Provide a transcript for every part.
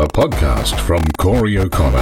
a podcast from Corey O'Connor.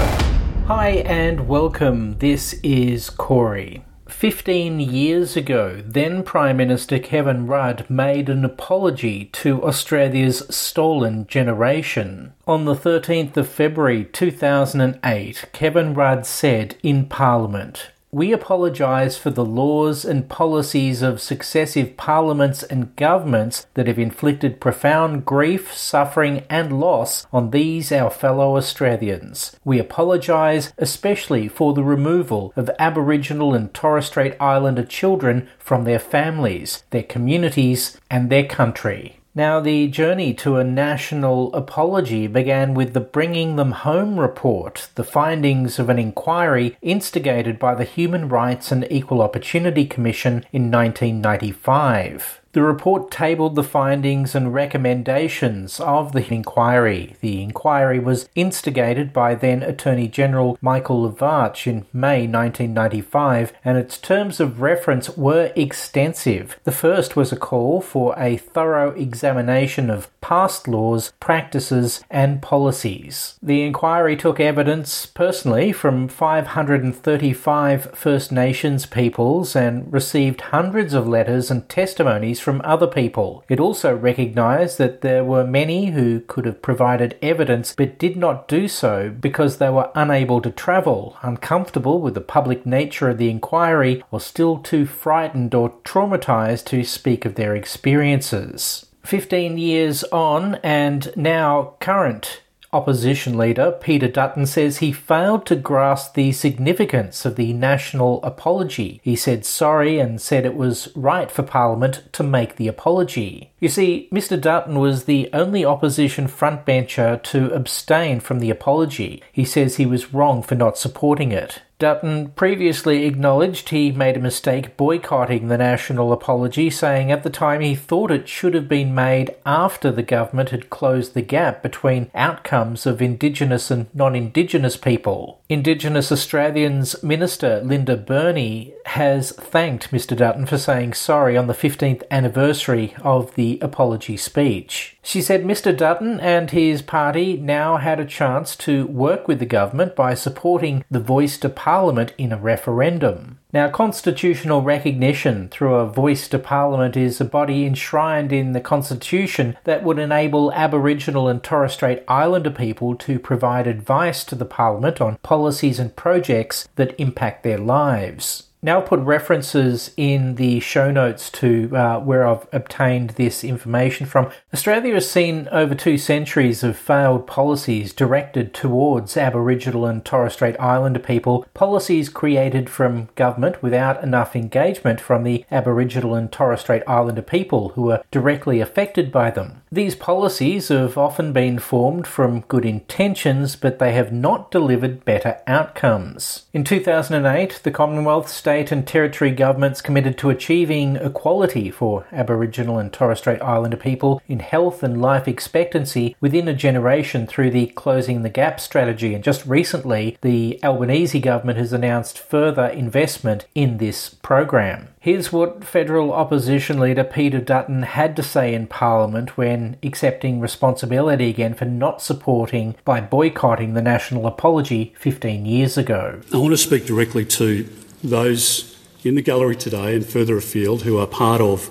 Hi and welcome. This is Corey. 15 years ago, then Prime Minister Kevin Rudd made an apology to Australia's stolen generation. On the 13th of February 2008, Kevin Rudd said in Parliament, we apologise for the laws and policies of successive parliaments and governments that have inflicted profound grief, suffering, and loss on these our fellow Australians. We apologise especially for the removal of Aboriginal and Torres Strait Islander children from their families, their communities, and their country. Now, the journey to a national apology began with the Bringing Them Home report, the findings of an inquiry instigated by the Human Rights and Equal Opportunity Commission in 1995. The report tabled the findings and recommendations of the inquiry. The inquiry was instigated by then Attorney General Michael Lavarch in May 1995, and its terms of reference were extensive. The first was a call for a thorough examination of past laws, practices, and policies. The inquiry took evidence personally from 535 First Nations peoples and received hundreds of letters and testimonies from other people. It also recognised that there were many who could have provided evidence but did not do so because they were unable to travel, uncomfortable with the public nature of the inquiry, or still too frightened or traumatised to speak of their experiences. 15 years on, and now current Opposition leader Peter Dutton says he failed to grasp the significance of the national apology. He said sorry and said it was right for Parliament to make the apology. You see, Mr. Dutton was the only opposition frontbencher to abstain from the apology. He says he was wrong for not supporting it. Dutton previously acknowledged he made a mistake boycotting the national apology, saying at the time he thought it should have been made after the government had closed the gap between outcomes of Indigenous and non Indigenous people. Indigenous Australians Minister Linda Burney has thanked Mr. Dutton for saying sorry on the 15th anniversary of the apology speech. She said Mr. Dutton and his party now had a chance to work with the government by supporting the voice to Parliament in a referendum. Now, constitutional recognition through a voice to Parliament is a body enshrined in the Constitution that would enable Aboriginal and Torres Strait Islander people to provide advice to the Parliament on policies and projects that impact their lives now put references in the show notes to uh, where I've obtained this information from. Australia has seen over two centuries of failed policies directed towards Aboriginal and Torres Strait Islander people, policies created from government without enough engagement from the Aboriginal and Torres Strait Islander people who are directly affected by them. These policies have often been formed from good intentions, but they have not delivered better outcomes. In 2008, the Commonwealth, state, and territory governments committed to achieving equality for Aboriginal and Torres Strait Islander people in health and life expectancy within a generation through the Closing the Gap strategy. And just recently, the Albanese government has announced further investment in this program. Here's what federal opposition leader Peter Dutton had to say in Parliament when accepting responsibility again for not supporting by boycotting the national apology 15 years ago. I want to speak directly to those in the gallery today and further afield who are part of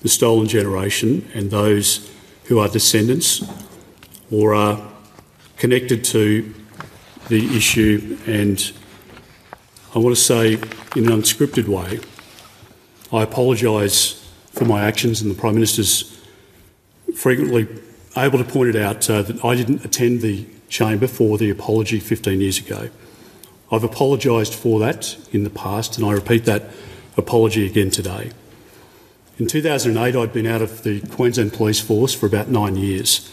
the stolen generation and those who are descendants or are connected to the issue. And I want to say in an unscripted way, I apologise for my actions, and the Prime Minister's frequently able to point it out uh, that I didn't attend the chamber for the apology 15 years ago. I've apologised for that in the past, and I repeat that apology again today. In 2008, I'd been out of the Queensland Police Force for about nine years,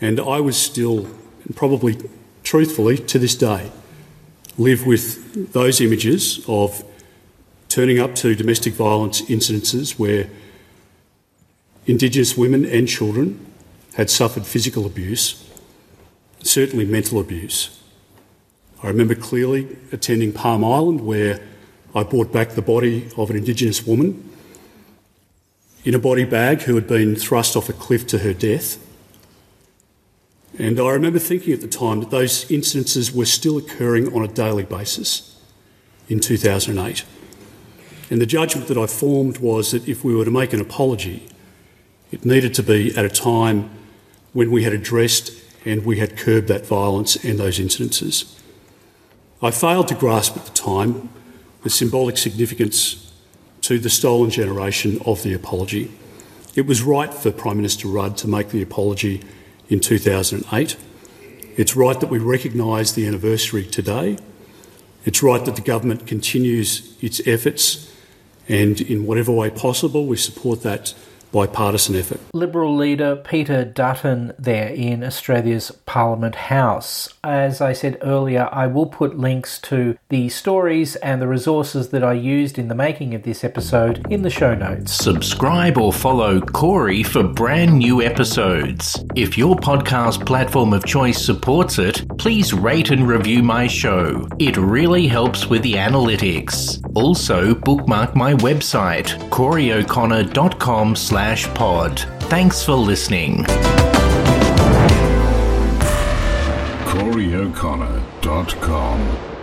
and I was still, and probably truthfully to this day, live with those images of turning up to domestic violence incidences where Indigenous women and children had suffered physical abuse, certainly mental abuse. I remember clearly attending Palm Island where I brought back the body of an Indigenous woman in a body bag who had been thrust off a cliff to her death. And I remember thinking at the time that those incidences were still occurring on a daily basis in 2008. And the judgment that I formed was that if we were to make an apology, it needed to be at a time when we had addressed and we had curbed that violence and those incidences. I failed to grasp at the time the symbolic significance to the stolen generation of the apology. It was right for Prime Minister Rudd to make the apology in 2008. It's right that we recognise the anniversary today. It's right that the government continues its efforts, and in whatever way possible, we support that bipartisan effort. Liberal leader Peter Dutton there in Australia's Parliament House. As I said earlier, I will put links to the stories and the resources that I used in the making of this episode in the show notes. Subscribe or follow Corey for brand new episodes. If your podcast platform of choice supports it, please rate and review my show. It really helps with the analytics. Also, bookmark my website, coreyoconnor.com slash slash pod. Thanks for listening. CoreyO'Connor.com